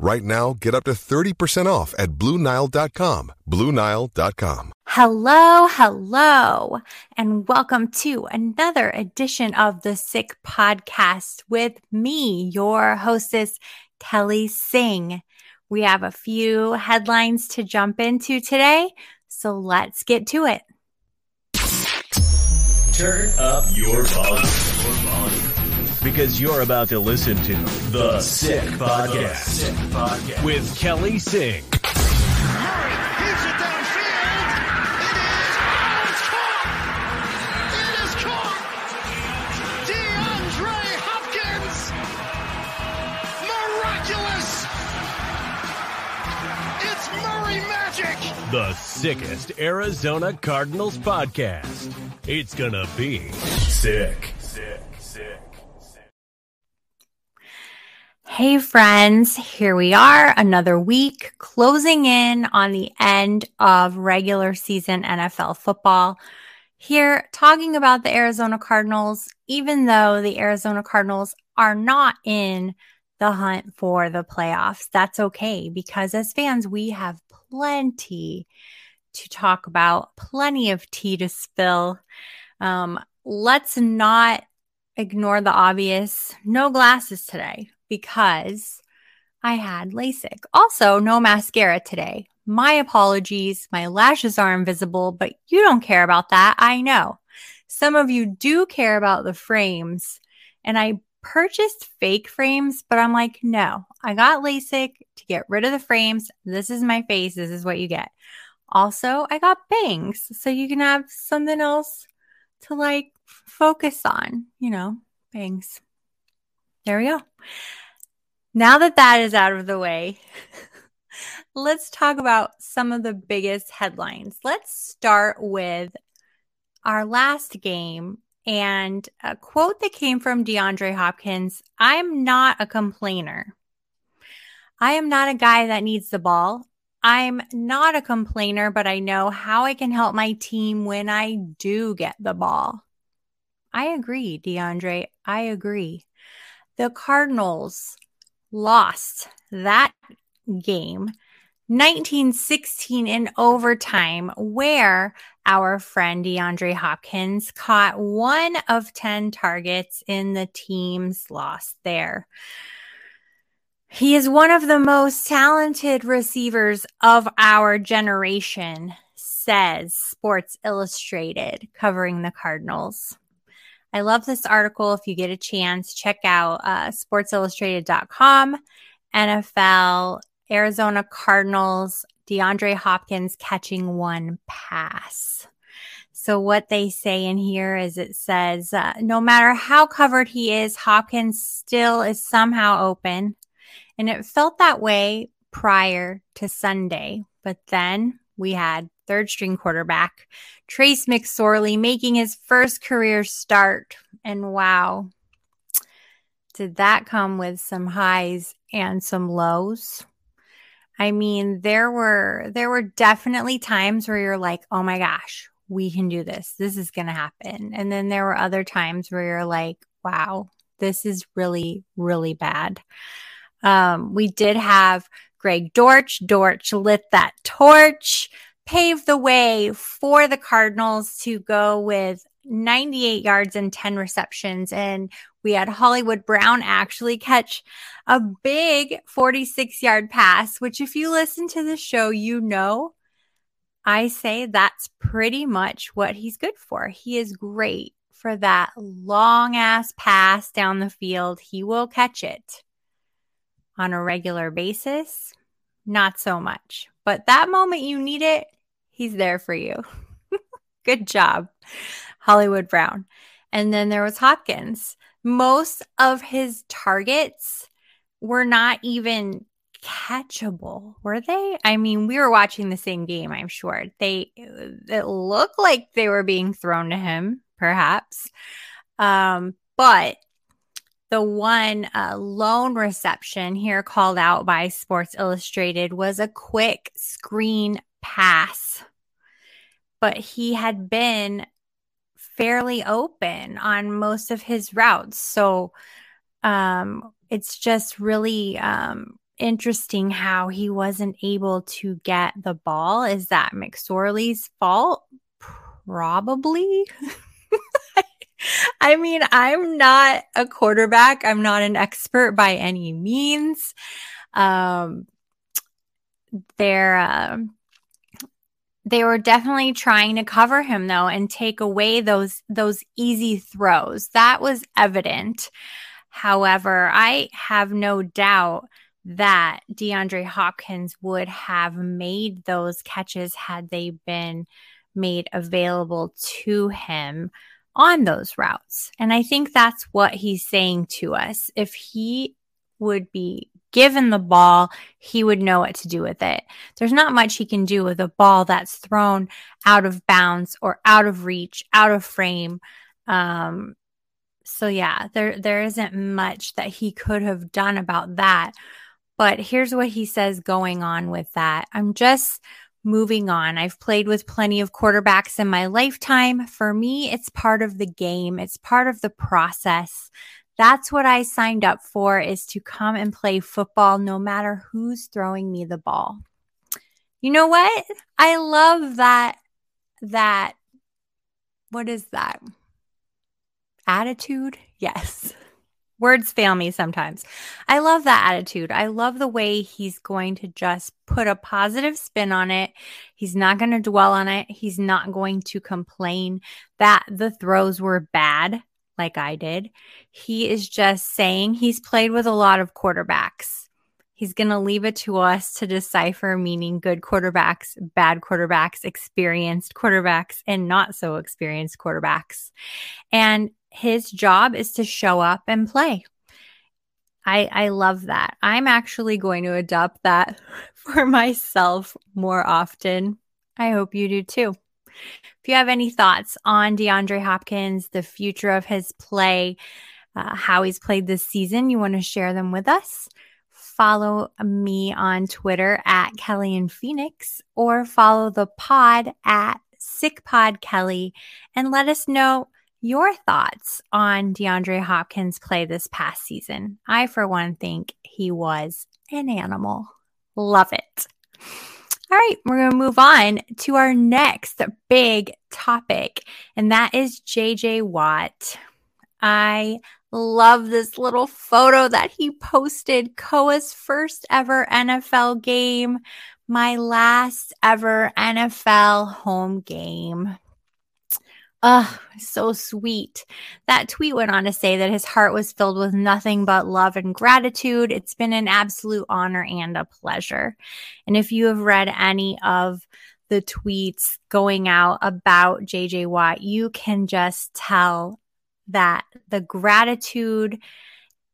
Right now, get up to 30% off at BlueNile.com. BlueNile.com. Hello, hello, and welcome to another edition of the Sick Podcast with me, your hostess, Kelly Singh. We have a few headlines to jump into today, so let's get to it. Turn up your volume. Because you're about to listen to The Sick Podcast, Sick Podcast. with Kelly Singh. Murray heaves it downfield. It is caught. It is caught. DeAndre Hopkins. Miraculous. It's Murray magic. The sickest Arizona Cardinals podcast. It's gonna be sick, sick. Hey, friends, here we are, another week closing in on the end of regular season NFL football. Here, talking about the Arizona Cardinals, even though the Arizona Cardinals are not in the hunt for the playoffs, that's okay because as fans, we have plenty to talk about, plenty of tea to spill. Um, let's not ignore the obvious. No glasses today because I had LASIK. Also, no mascara today. My apologies. My lashes are invisible, but you don't care about that. I know. Some of you do care about the frames, and I purchased fake frames, but I'm like, no, I got LASIK to get rid of the frames. This is my face. This is what you get. Also, I got bangs, so you can have something else to like focus on, you know, bangs. There we go. Now that that is out of the way, let's talk about some of the biggest headlines. Let's start with our last game and a quote that came from DeAndre Hopkins I'm not a complainer. I am not a guy that needs the ball. I'm not a complainer, but I know how I can help my team when I do get the ball. I agree, DeAndre. I agree. The Cardinals lost that game 1916 in overtime, where our friend DeAndre Hopkins caught one of 10 targets in the team's loss there. He is one of the most talented receivers of our generation, says Sports Illustrated, covering the Cardinals. I love this article. If you get a chance, check out uh, sportsillustrated.com, NFL, Arizona Cardinals, DeAndre Hopkins catching one pass. So, what they say in here is it says, uh, no matter how covered he is, Hopkins still is somehow open. And it felt that way prior to Sunday. But then we had third string quarterback Trace McSorley making his first career start. And wow, did that come with some highs and some lows? I mean, there were there were definitely times where you're like, "Oh my gosh, we can do this. This is going to happen." And then there were other times where you're like, "Wow, this is really really bad." Um, we did have Greg Dortch. Dortch lit that torch, paved the way for the Cardinals to go with 98 yards and 10 receptions. And we had Hollywood Brown actually catch a big 46 yard pass, which, if you listen to the show, you know I say that's pretty much what he's good for. He is great for that long ass pass down the field. He will catch it on a regular basis. Not so much. But that moment you need it, he's there for you. good job, Hollywood Brown. And then there was Hopkins. Most of his targets were not even catchable, were they? I mean, we were watching the same game, I'm sure. They it looked like they were being thrown to him, perhaps. Um, but the one uh, lone reception here called out by Sports Illustrated was a quick screen pass. But he had been fairly open on most of his routes. So um, it's just really um, interesting how he wasn't able to get the ball. Is that McSorley's fault? Probably. I mean, I'm not a quarterback. I'm not an expert by any means. Um, they're, uh, they were definitely trying to cover him though and take away those those easy throws. That was evident. However, I have no doubt that DeAndre Hopkins would have made those catches had they been made available to him on those routes. And I think that's what he's saying to us. If he would be given the ball, he would know what to do with it. There's not much he can do with a ball that's thrown out of bounds or out of reach, out of frame. Um, so yeah, there there isn't much that he could have done about that. But here's what he says going on with that. I'm just moving on. I've played with plenty of quarterbacks in my lifetime. For me, it's part of the game. It's part of the process. That's what I signed up for is to come and play football no matter who's throwing me the ball. You know what? I love that that what is that? Attitude? Yes. Words fail me sometimes. I love that attitude. I love the way he's going to just put a positive spin on it. He's not going to dwell on it. He's not going to complain that the throws were bad like I did. He is just saying he's played with a lot of quarterbacks. He's going to leave it to us to decipher meaning good quarterbacks, bad quarterbacks, experienced quarterbacks, and not so experienced quarterbacks. And his job is to show up and play. I, I love that. I'm actually going to adopt that for myself more often. I hope you do too. You have any thoughts on DeAndre Hopkins, the future of his play, uh, how he's played this season, you want to share them with us, follow me on Twitter at Kelly and Phoenix or follow the pod at Sick Pod Kelly and let us know your thoughts on DeAndre Hopkins' play this past season. I, for one, think he was an animal. Love it. All right, we're going to move on to our next big topic, and that is JJ Watt. I love this little photo that he posted Koa's first ever NFL game, my last ever NFL home game. Oh, so sweet. That tweet went on to say that his heart was filled with nothing but love and gratitude. It's been an absolute honor and a pleasure. And if you have read any of the tweets going out about JJ Watt, you can just tell that the gratitude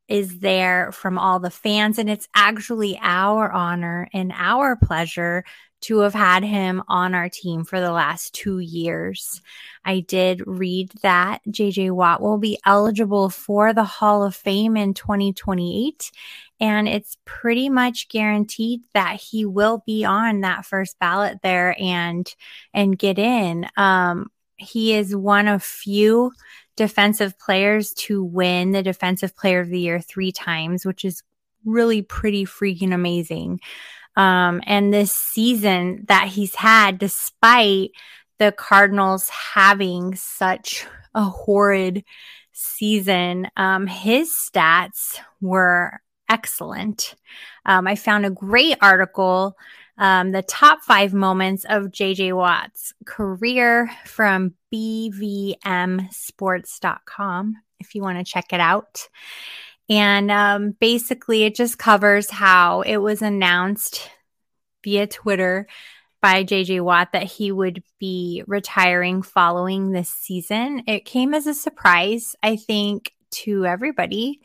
is there from all the fans. And it's actually our honor and our pleasure to have had him on our team for the last two years. I did read that JJ Watt will be eligible for the Hall of Fame in 2028. And it's pretty much guaranteed that he will be on that first ballot there and and get in. Um, he is one of few defensive players to win the Defensive Player of the Year three times, which is really pretty freaking amazing. Um, and this season that he's had, despite the Cardinals having such a horrid season, um, his stats were excellent. Um, I found a great article um, the top five moments of JJ Watt's career from bvmsports.com if you want to check it out. And um, basically, it just covers how it was announced via Twitter by JJ Watt that he would be retiring following this season. It came as a surprise, I think, to everybody,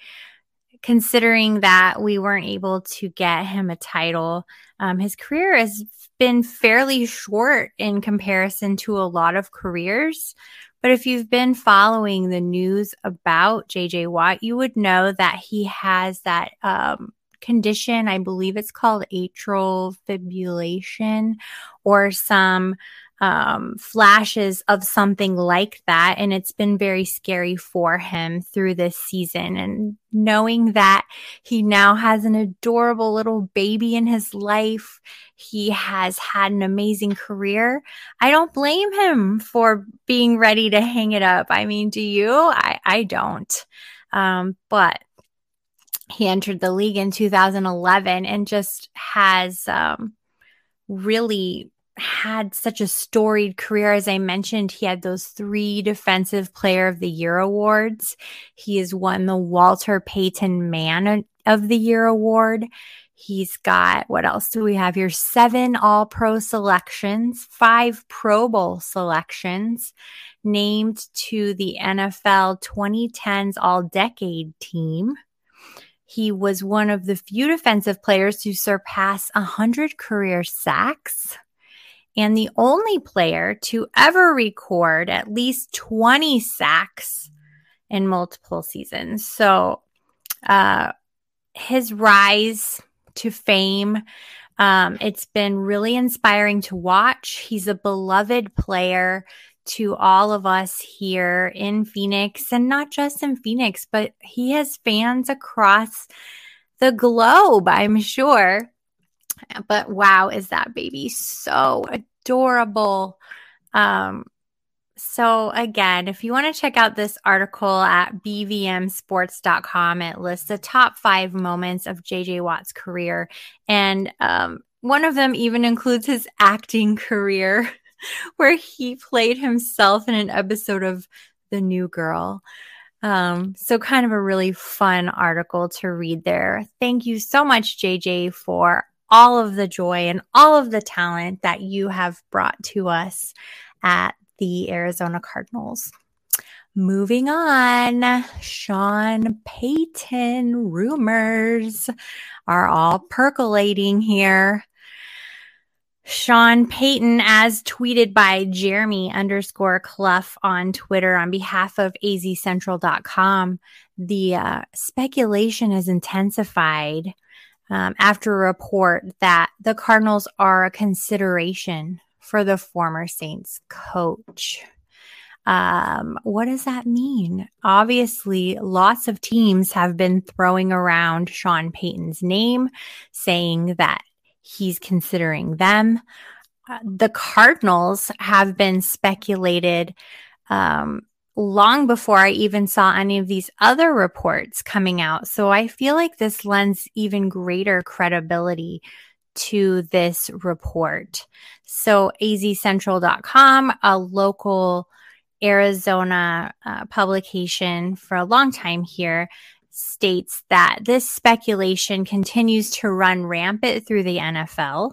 considering that we weren't able to get him a title. Um, his career has been fairly short in comparison to a lot of careers. But if you've been following the news about JJ Watt, you would know that he has that um, condition. I believe it's called atrial fibrillation or some um, flashes of something like that. And it's been very scary for him through this season. And knowing that he now has an adorable little baby in his life, he has had an amazing career. I don't blame him for being ready to hang it up. I mean, do you? I, I don't. Um, but he entered the league in 2011 and just has um, really had such a storied career. As I mentioned, he had those three Defensive Player of the Year awards. He has won the Walter Payton Man of the Year award. He's got, what else do we have here? Seven All Pro selections, five Pro Bowl selections, named to the NFL 2010s All Decade team. He was one of the few defensive players to surpass 100 career sacks and the only player to ever record at least 20 sacks in multiple seasons. So, uh, his rise to fame, um, it's been really inspiring to watch. He's a beloved player to all of us here in Phoenix and not just in Phoenix, but he has fans across the globe, I'm sure. But wow, is that baby so adorable. Um, so again, if you want to check out this article at bvmsports.com, it lists the top five moments of JJ Watt's career. And um, one of them even includes his acting career. where he played himself in an episode of The New Girl. Um, so kind of a really fun article to read there. Thank you so much, JJ, for all of the joy and all of the talent that you have brought to us at the Arizona Cardinals. Moving on, Sean Payton rumors are all percolating here. Sean Payton, as tweeted by Jeremy underscore Cluff on Twitter on behalf of azcentral.com, the uh, speculation has intensified um, after a report that the Cardinals are a consideration for the former Saints coach. Um, what does that mean? Obviously, lots of teams have been throwing around Sean Payton's name, saying that he's considering them. Uh, the Cardinals have been speculated um, long before I even saw any of these other reports coming out. So I feel like this lends even greater credibility to this report. So azcentral.com, a local Arizona uh, publication for a long time here, states that this speculation continues to run rampant through the NFL,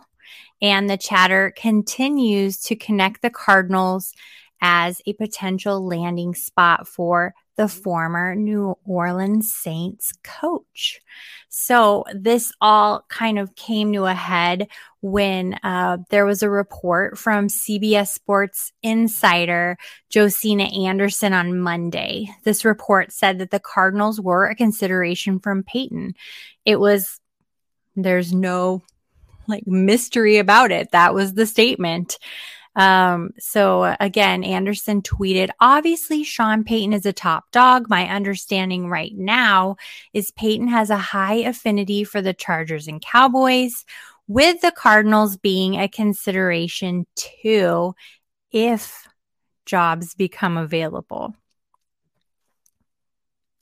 and the chatter continues to connect the Cardinals as a potential landing spot for the former New Orleans Saints coach. So this all kind of came to a head when uh, there was a report from CBS Sports Insider Josina Anderson on Monday. This report said that the Cardinals were a consideration from Payton. It was there's no like mystery about it. That was the statement. Um, so again, Anderson tweeted, obviously Sean Payton is a top dog. My understanding right now is Payton has a high affinity for the Chargers and Cowboys, with the Cardinals being a consideration too, if jobs become available.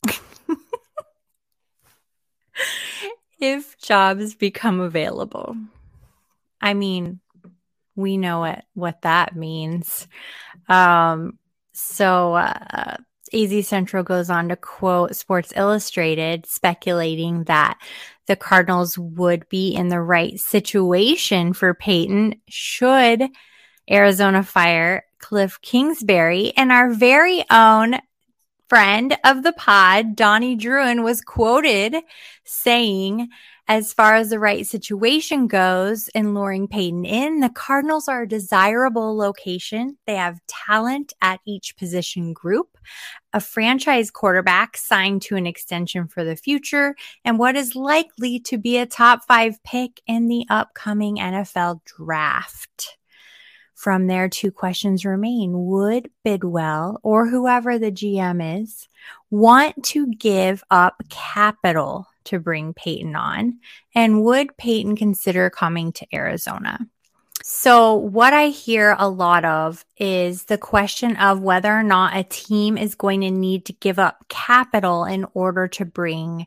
if jobs become available. I mean, we know what what that means. Um, so uh, AZ Central goes on to quote Sports Illustrated, speculating that the Cardinals would be in the right situation for Payton should Arizona fire Kliff Kingsbury and our very own friend of the pod, Donnie Druin, was quoted saying as far as the right situation goes in luring Payton in, the Cardinals are a desirable location. They have talent at each position group, a franchise quarterback signed to an extension for the future, and what is likely to be a top five pick in the upcoming NFL draft. From there, two questions remain. Would Bidwell or whoever the GM is want to give up capital to bring Payton on? And would Payton consider coming to Arizona? So, what I hear a lot of is the question of whether or not a team is going to need to give up capital in order to bring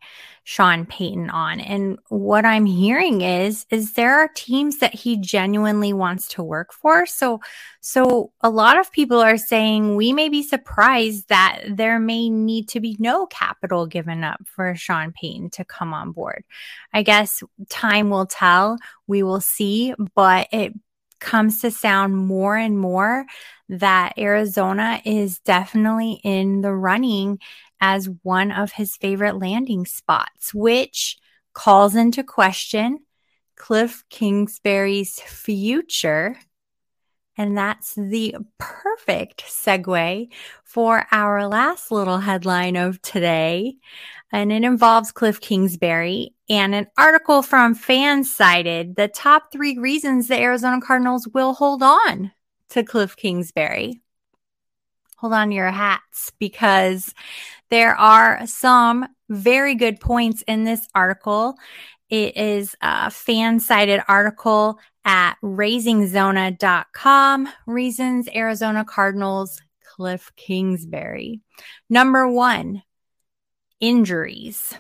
Sean Payton on. And what I'm hearing is is there are teams that he genuinely wants to work for. So so a lot of people are saying we may be surprised that there may need to be no capital given up for Sean Payton to come on board. I guess time will tell. We will see, but it comes to sound more and more that Arizona is definitely in the running as one of his favorite landing spots, which calls into question Kliff Kingsbury's future. And that's the perfect segue for our last little headline of today. And it involves Kliff Kingsbury and an article from FanSided the top three reasons the Arizona Cardinals will hold on to Kliff Kingsbury. Hold on to your hats because there are some very good points in this article. It is a FanSided article at raisingzona.com. Reasons Arizona Cardinals Kliff Kingsbury. Number one, injuries.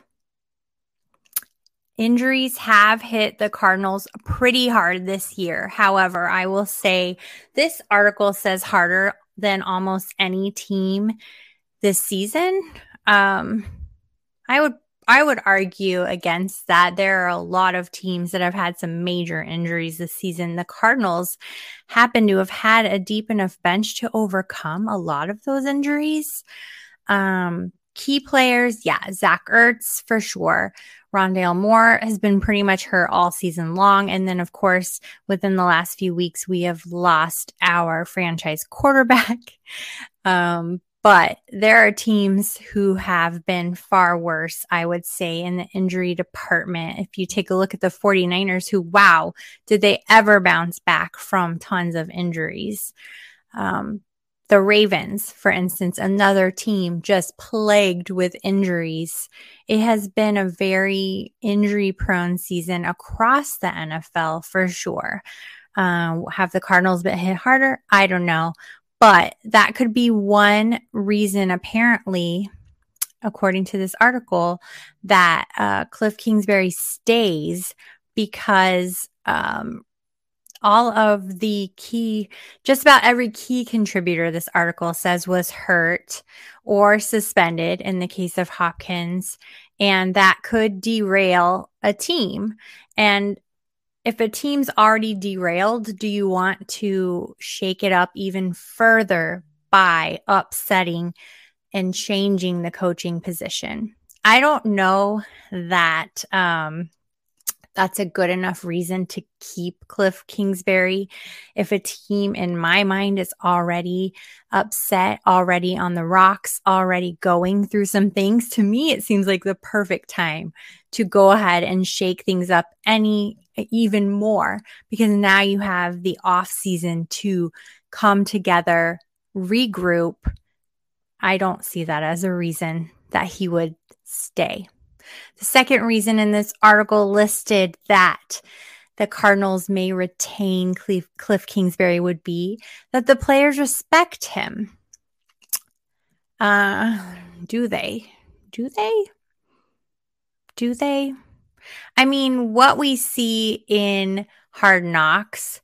Injuries have hit the Cardinals pretty hard this year. However, I will say this article says harder than almost any team this season. Um, I would I would argue against that. There are a lot of teams that have had some major injuries this season. The Cardinals happen to have had a deep enough bench to overcome a lot of those injuries. Um, key players, yeah, Zach Ertz for sure. Rondale Moore has been pretty much hurt all season long. And then, of course, within the last few weeks, we have lost our franchise quarterback. Um, but there are teams who have been far worse, I would say, in the injury department. If you take a look at the 49ers, who, wow, did they ever bounce back from tons of injuries? Um, the Ravens, for instance, another team just plagued with injuries. It has been a very injury prone season across the NFL for sure. Uh, have the Cardinals been hit harder? I don't know. But that could be one reason, apparently, according to this article, that uh, Kliff Kingsbury stays because um, all of the key, just about every key contributor this article says was hurt or suspended in the case of Hopkins. And that could derail a team. And if a team's already derailed, do you want to shake it up even further by upsetting and changing the coaching position? I don't know that um, that's a good enough reason to keep Kliff Kingsbury. If a team, in my mind, is already upset, already on the rocks, already going through some things, to me, it seems like the perfect time to go ahead and shake things up any even more because now you have the off season to come together, regroup. I don't see that as a reason that he would stay. The second reason in this article listed that the Cardinals may retain Kliff, Kliff Kingsbury would be that the players respect him. Uh, do they? Do they? Do they? I mean, what we see in Hard Knocks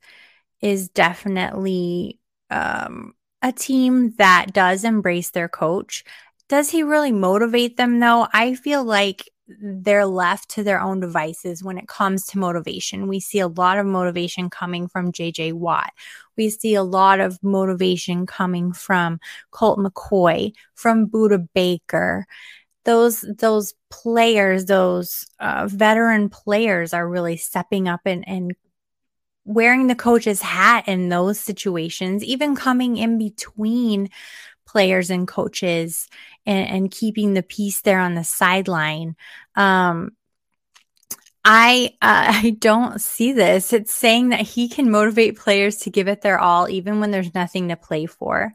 is definitely um, a team that does embrace their coach. Does he really motivate them though? I feel like they're left to their own devices when it comes to motivation. We see a lot of motivation coming from JJ Watt. We see a lot of motivation coming from Colt McCoy, from Budda Baker. Those those players, those uh, veteran players, are really stepping up and, and wearing the coach's hat in those situations, even coming in between players and coaches and, and keeping the peace there on the sideline. Um, I uh, I don't see this. It's saying that he can motivate players to give it their all, even when there's nothing to play for.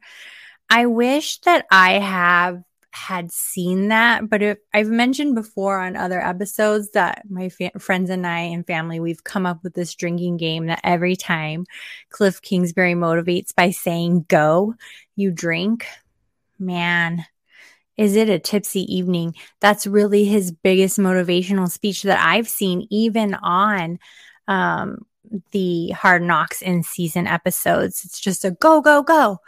I wish that I have had seen that, but if, I've mentioned before on other episodes that my fa- friends and I and family we've come up with this drinking game that every time Kliff Kingsbury motivates by saying "Go," you drink. Man, is it a tipsy evening? That's really his biggest motivational speech that I've seen, even on um, the Hard Knocks in season episodes. It's just a go, go, go,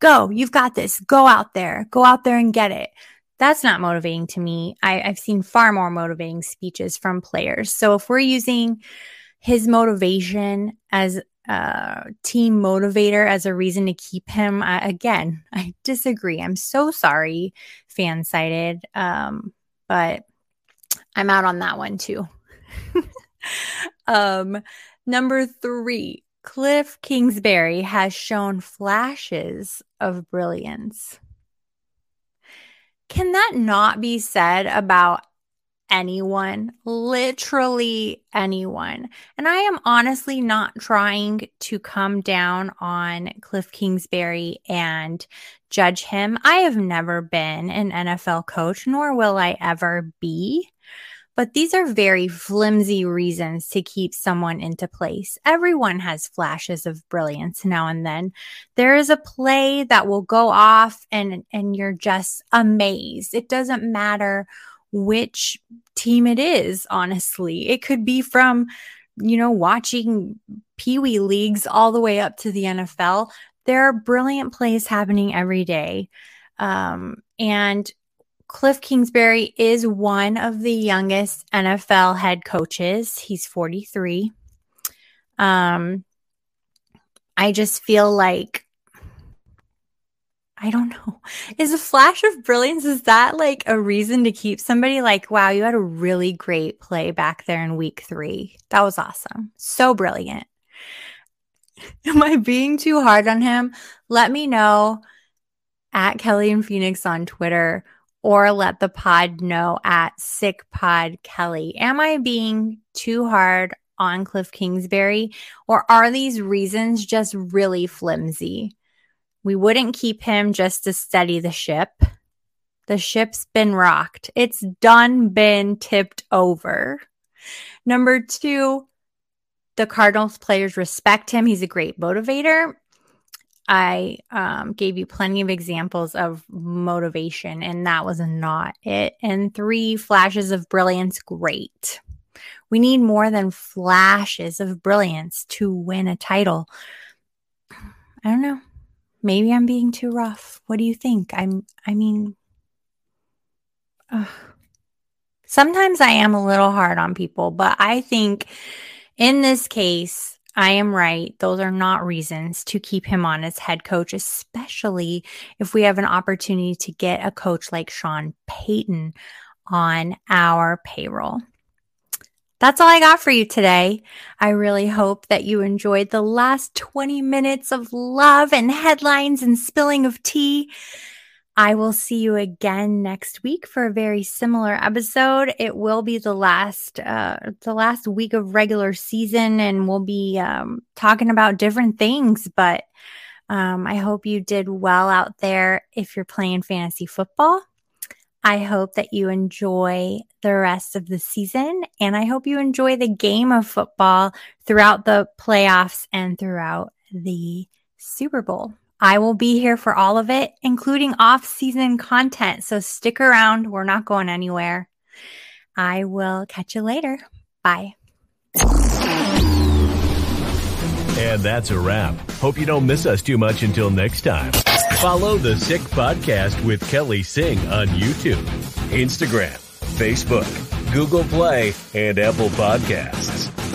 go. You've got this. Go out there. Go out there and get it. That's not motivating to me. I, I've seen far more motivating speeches from players. So if we're using his motivation as uh, team motivator as a reason to keep him. I, again, I disagree. I'm so sorry, FanSided, um, but I'm out on that one too. um, number three, Kliff Kingsbury has shown flashes of brilliance. Can that not be said about anyone, literally anyone. And I am honestly not trying to come down on Kliff Kingsbury and judge him. I have never been an NFL coach, nor will I ever be. But these are very flimsy reasons to keep someone into place. Everyone has flashes of brilliance now and then. There is a play that will go off and, and you're just amazed. It doesn't matter which team it is, honestly. It could be from, you know, watching Pee Wee leagues all the way up to the NFL. There are brilliant plays happening every day. Um, and Kliff Kingsbury is one of the youngest NFL head coaches. He's 43. Um, I just feel like I don't know. Is a flash of brilliance, is that like a reason to keep somebody like, wow, you had a really great play back there in week three? That was awesome. So brilliant. Am I being too hard on him? Let me know at Kelly and Phoenix on Twitter or let the pod know at Sick Pod Kelly. Am I being too hard on Kliff Kingsbury or are these reasons just really flimsy? We wouldn't keep him just to steady the ship. The ship's been rocked. It's done been tipped over. Number two, the Cardinals players respect him. He's a great motivator. I um, gave you plenty of examples of motivation, and that was not it. And three flashes of brilliance, great. We need more than flashes of brilliance to win a title. I don't know maybe I'm being too rough. What do you think? I'm, I mean, sometimes I am a little hard on people, but I think in this case, I am right. Those are not reasons to keep him on as head coach, especially if we have an opportunity to get a coach like Sean Payton on our payroll. That's all I got for you today. I really hope that you enjoyed the last 20 minutes of love and headlines and spilling of tea. I will see you again next week for a very similar episode. It will be the last uh, the last week of regular season, and we'll be um, talking about different things. But um, I hope you did well out there if you're playing fantasy football. I hope that you enjoy the rest of the season and I hope you enjoy the game of football throughout the playoffs and throughout the Super Bowl. I will be here for all of it, including off season content. So stick around. We're not going anywhere. I will catch you later. Bye. And that's a wrap. Hope you don't miss us too much until next time. Follow the Sick Podcast with Kelly Singh on YouTube, Instagram, Facebook, Google Play, and Apple Podcasts.